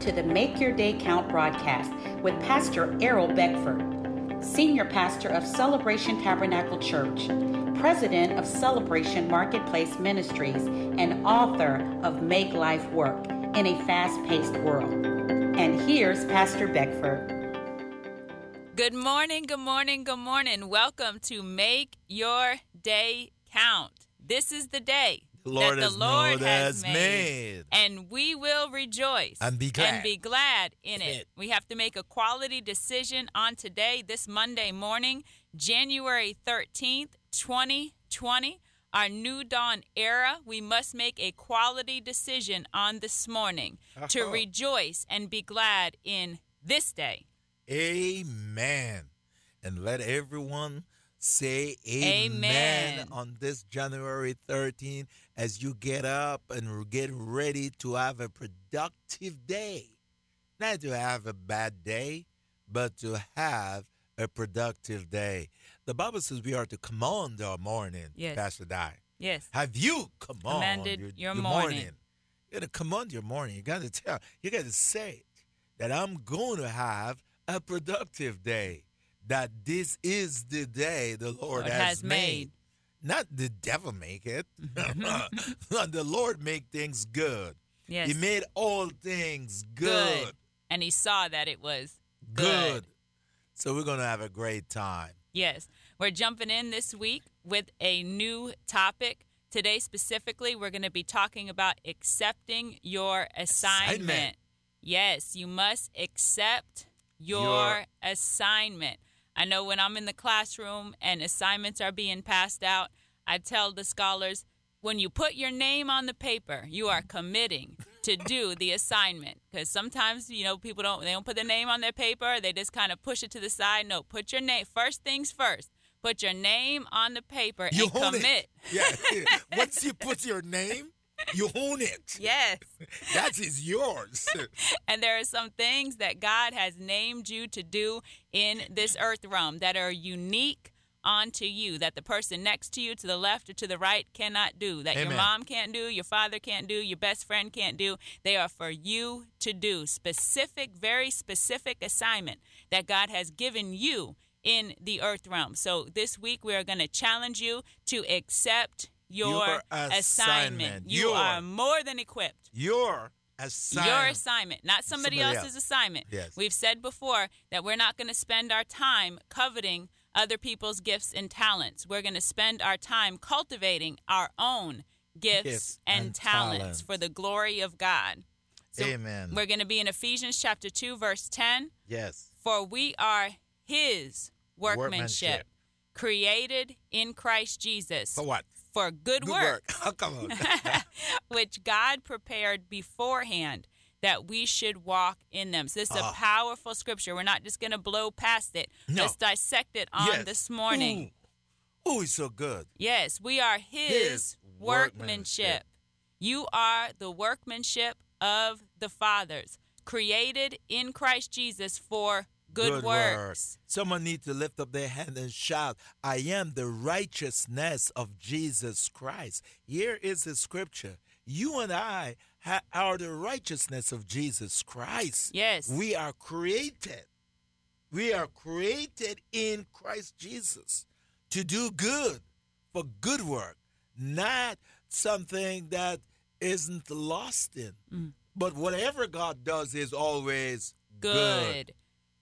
to the Make Your Day Count broadcast with Pastor Errol Beckford, Senior Pastor of Celebration Tabernacle Church, President of Celebration Marketplace Ministries, and author of Make Life Work in a Fast Paced World. And here's Pastor Beckford. Good morning, good morning, good morning. Welcome to Make Your Day Count. This is the day Lord that the has, Lord has, made, made. and we will rejoice And be glad. and be glad in it. It. We have to make a quality decision on today, this Monday morning, January 13th, 2020, our new dawn era. We must make a quality decision on this morning to Uh-huh. rejoice and be glad in this day. Amen. And let everyone say amen, Amen. on this January 13th as you get up and get ready to have a productive day. Not to have a bad day, but to have a productive day. The Bible says we are to command our morning, Yes. Pastor Di. Yes. Have you command Commanded your, your your morning. You got to command your morning. You got to tell. You got to say it that I'm going to have a productive day. That this is the day the Lord, Lord has, has made. Not the devil make it. Mm-hmm. the Lord make things good. Yes. He made all things good. Good. And he saw that it was Good. good. So we're going to have a great time. Yes. We're jumping in this week with a new topic. Today, specifically, we're going to be talking about accepting your assignment. Assignment. Yes, you must accept your, Your- assignment. I know when I'm in the classroom and assignments are being passed out, I tell the scholars when you put your name on the paper, you are committing to do the assignment. Because sometimes, you know, people don't they don't put their name on their paper, they just kind of push it to the side. No, put your name first things first. Put your name on the paper You and commit. it. Yeah. Once you put your name, you own it. Yes. That is yours. And there are some things that God has named you to do in this earth realm that are unique onto you, that the person next to you, to the left or to the right, cannot do, that your mom can't do, your father can't do, your best friend can't do. They are for you to do. Specific, very specific assignment that God has given you in the earth realm. So this week we are going to challenge you to accept your, Your assignment. assignment. You Your- are more than equipped. Your assignment. Your assignment, not somebody, Somebody else's else. assignment. Yes. We've said before that we're not going to spend our time coveting other people's gifts and talents. We're going to spend our time cultivating our own gifts, Gifts and, and talents, talents. for the glory of God. So Amen. We're going to be in Ephesians chapter 2 verse 10, Yes. for we are his workmanship, Workmanship. created in Christ Jesus For what? For good, Good work Oh, come on. which God prepared beforehand that we should walk in them. So this is a Ah. powerful scripture. We're not just going to blow past it. No. Let's dissect it on yes. this morning. Ooh. Ooh, it's so good. Yes, we are his, His workmanship. workmanship. You are the workmanship of the fathers, created in Christ Jesus for good, work. works. Someone needs to lift up their hand and shout, I am the righteousness of Jesus Christ. Here is the scripture. You and I ha- are the righteousness of Jesus Christ. Yes. We are created. We are created in Christ Jesus to do good, for good work, not something that isn't lost in. Mm. But whatever God does is always good.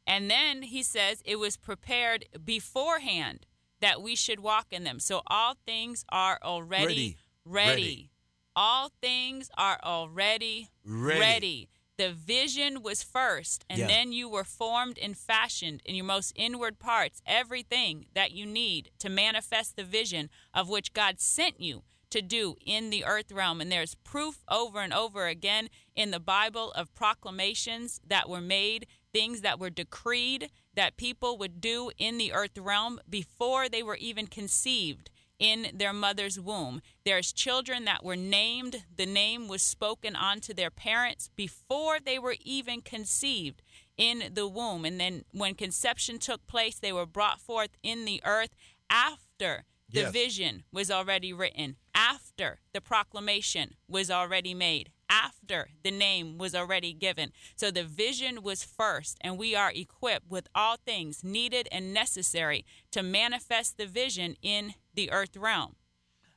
And then he says it was prepared beforehand that we should walk in them. So all things are already Ready. ready. Ready. All things are already Ready. ready. The vision was first, and Yeah. then you were formed and fashioned in your most inward parts, everything that you need to manifest the vision of which God sent you to do in the earth realm. And there's proof over and over again in the Bible of proclamations that were made, things that were decreed that people would do in the earth realm before they were even conceived in their mother's womb. There's children that were named, the name was spoken onto their parents before they were even conceived in the womb. And then when conception took place, they were brought forth in the earth after the Yes. vision was already written, after the proclamation was already made, after the name was already given. So the vision was first, and we are equipped with all things needed and necessary to manifest the vision in the earth realm.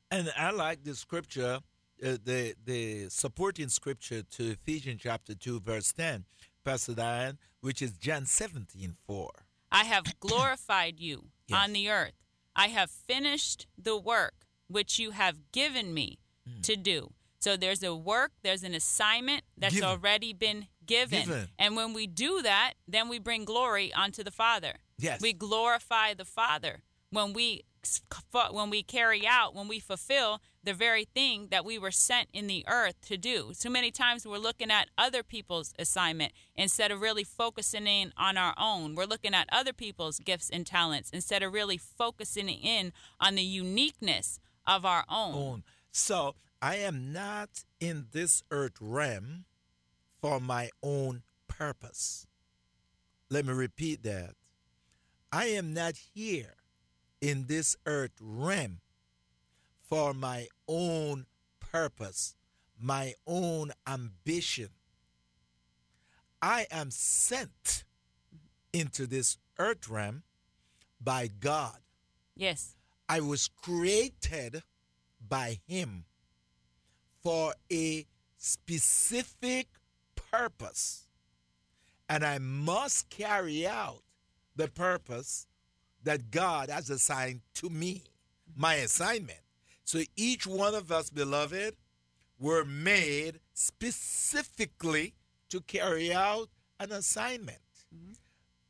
And I like the scripture, uh, the the supporting scripture to Ephesians chapter 2, verse 10, Pastor Diane, which is John 17, 4. I have glorified you Yes. on the earth. I have finished the work which you have given me Hmm. to do. So there's a work, there's an assignment that's Given. already been given. Given. And when we do that, then we bring glory onto the Father. Yes. We glorify the Father when we when we carry out, when we fulfill the very thing that we were sent in the earth to do. Too many times we're looking at other people's assignment instead of really focusing in on our own. We're looking at other people's gifts and talents instead of really focusing in on the uniqueness of our own. own. So I am not in this earth realm for my own purpose. Let me repeat that. I am not here in this earth realm for my own purpose, my own ambition. I am sent into this earth realm by God. Yes. I was created by Him for a specific purpose. And I must carry out the purpose that God has assigned to me, my assignment. So each one of us, beloved, were made specifically to carry out an assignment. Mm-hmm.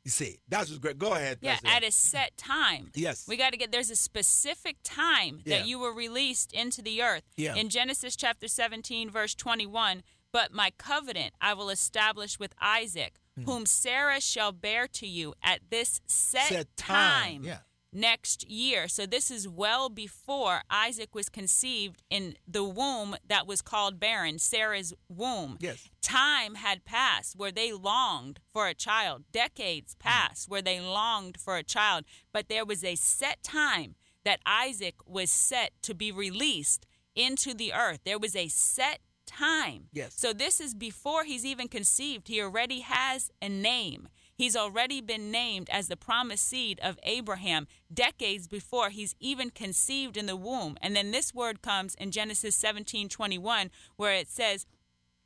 You see, that's what's great. Go ahead. Yeah, at a set time. Yes. We got to get there's a specific time Yeah. that you were released into the earth. Yeah. In Genesis chapter 17 verse 21, but my covenant I will establish with Isaac, Hmm. whom Sarah shall bear to you at this set, Set time, time. yeah. Next year. So, this is well before Isaac was conceived in the womb that was called barren, Sarah's womb. Yes. time had passed where they longed for a child. Decades mm. passed where they longed for a child. But there was a set time that isaac was set to be released into the earth. There was a set time. Yes. so this is before he's even conceived. He already has a name He's already been named as the promised seed of Abraham decades before he's even conceived in the womb. And then this word comes in Genesis 17 21, where it says,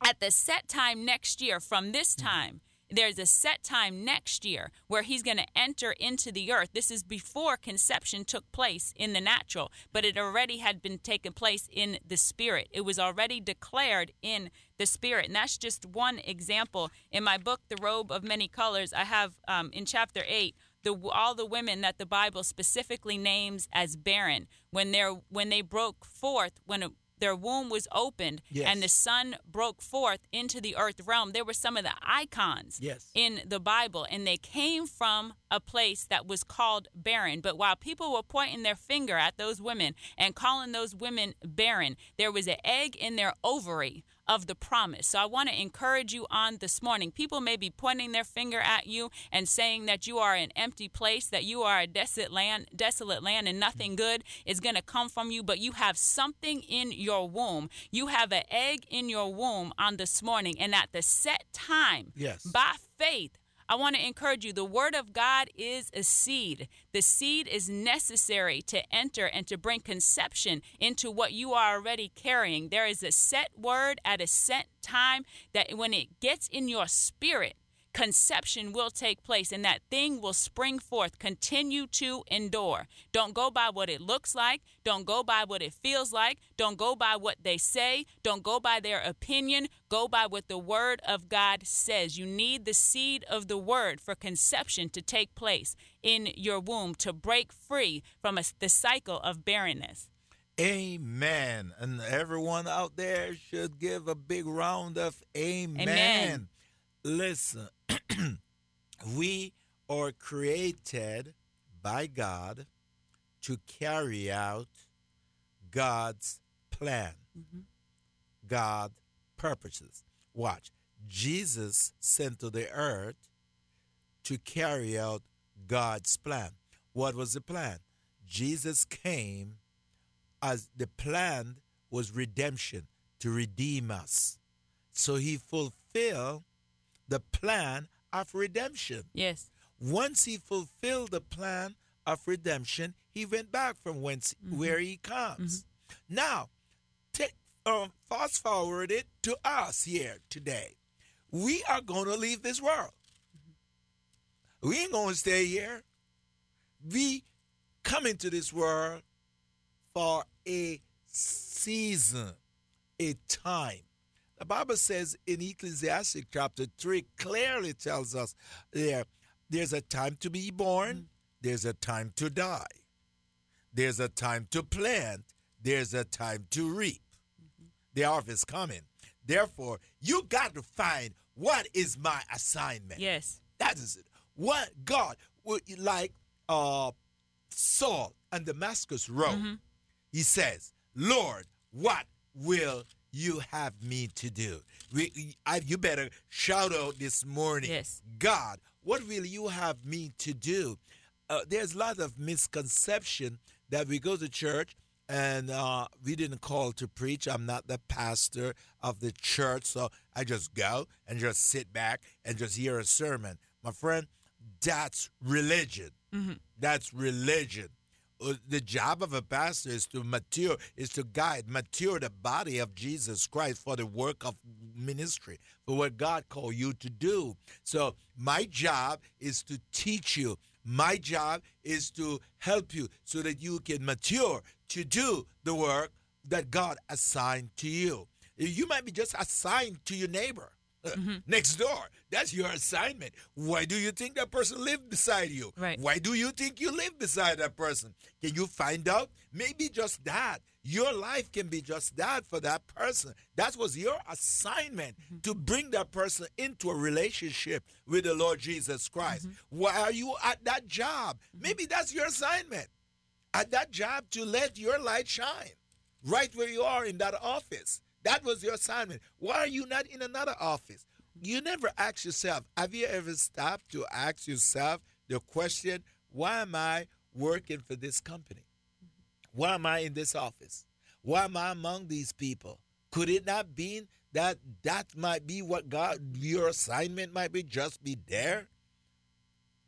at the set time next year from this time there's a set time next year where he's going to enter into the earth. This is before conception took place in the natural but it already had been taken place in the spirit. It was already declared in the spirit and that's just one example. In my book the robe of many colors i have um, in chapter 8 the, all the women that the bible specifically names as barren. When they're when they broke forth when a, their womb was opened Yes. and the sun broke forth into the earth realm. There were some of the icons Yes. in the Bible, and they came from a place that was called barren. But while people were pointing their finger at those women and calling those women barren, there was an egg in their ovary of the promise. So I want to encourage you on this morning. People may be pointing their finger at you and saying that you are an empty place, that you are a desolate land, desolate land and nothing good is going to come from you, but you have something in your womb. You have an egg in your womb on this morning and at the set time Yes. by faith I want to encourage you. The word of God is a seed. The seed is necessary to enter and to bring conception into what you are already carrying. There is a set word at a set time that when it gets in your spirit, conception will take place and that thing will spring forth. Continue to endure. Don't go by what it looks like. Don't go by what it feels like. Don't go by what they say. Don't go by their opinion. Go by what the word of God says. You need the seed of the word for conception to take place in your womb to break free from a, the cycle of barrenness. Amen. And everyone out there should give a big round of amen. Amen. Listen, we are created by God to carry out God's plan, mm-hmm. God purposes. Watch. Jesus sent to the earth to carry out God's plan. What was the plan? Jesus came as the plan was redemption to redeem us. so he fulfilled the plan of redemption. Yes. Once he fulfilled the plan of redemption, he went back from whence Mm-hmm. where he comes. Now, take um, fast forward it to us here today. We are going to leave this world. We ain't going to stay here. We come into this world for a season, a time. The Bible says in Ecclesiastes chapter 3 clearly tells us there there's a time to be born, there's a time to die. There's a time to plant, there's a time to reap. The harvest coming. Therefore, you got to find what is my assignment. Yes. That is it. What God would like uh Saul and Damascus Road. Mm-hmm. He says, Lord, what will you have me to do? We, I, you better shout out this morning. Yes. God, what will you have me to do? Uh, there's a lot of misconception that we go to church and uh, we didn't call to preach. I'm not the pastor of the church, so I just go and just sit back and just hear a sermon. My friend, that's religion. That's religion. Uh, The job of a pastor is to mature, is to guide, mature the body of Jesus Christ for the work of ministry, for what God called you to do. So my job is to teach you. My job is to help you so that you can mature to do the work that God assigned to you. You might be just assigned to your neighbor Mm-hmm. next door. That's your assignment. Why do you think that person lived beside you? Right. Why do you think you live beside that person? Can you find out? Maybe just that. Your life can be just that for that person. That was your assignment mm-hmm. to bring that person into a relationship with the Lord Jesus Christ. Mm-hmm. Why are you at that job? Maybe that's your assignment. At that job to let your light shine right where you are in that office. That was your assignment. Why are you not in another office? You never ask yourself, have you ever stopped to ask yourself the question, why am I working for this company? Why am I in this office? Why am I among these people? Could it not be that that might be what God, your assignment might be, just be there?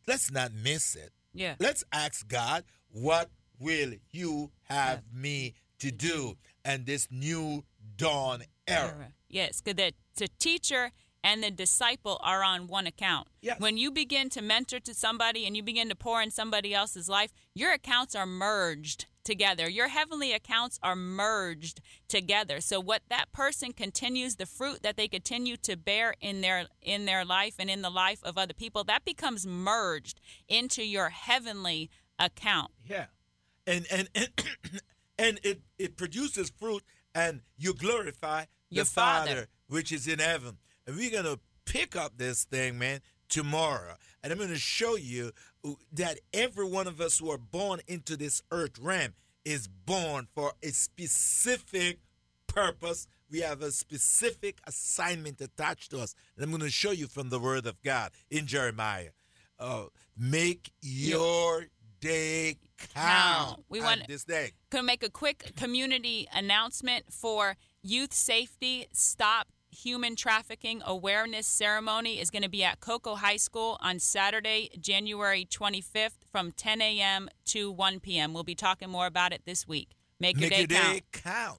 Let's not miss it. Yeah. Let's ask God, what will you have me to do? And this new dawn era. Era. Yes, because the, the teacher and the disciple are on one account. Yes. When you begin to mentor to somebody and you begin to pour in somebody else's life, your accounts are merged together. Your heavenly accounts are merged together. So what that person continues, the fruit that they continue to bear in their in their life and in the life of other people, that becomes merged into your heavenly account. Yeah. And and and, and it, it produces fruit and you glorify Your the Father. Father. which is in heaven. And we're gonna pick up this thing, man, tomorrow. And I'm gonna show you that every one of us who are born into this earth realm is born for a specific purpose. We have a specific assignment attached to us. And I'm going to show you from the Word of God in Jeremiah. Uh, make your day count. Count. We want- this day. To make a quick community announcement for youth safety. Stop human trafficking awareness ceremony is going to be at Cocoa High School on Saturday, January 25th from 10 a.m. to 1 p.m. We'll be talking more about it this week. Make, Make your day count. day count.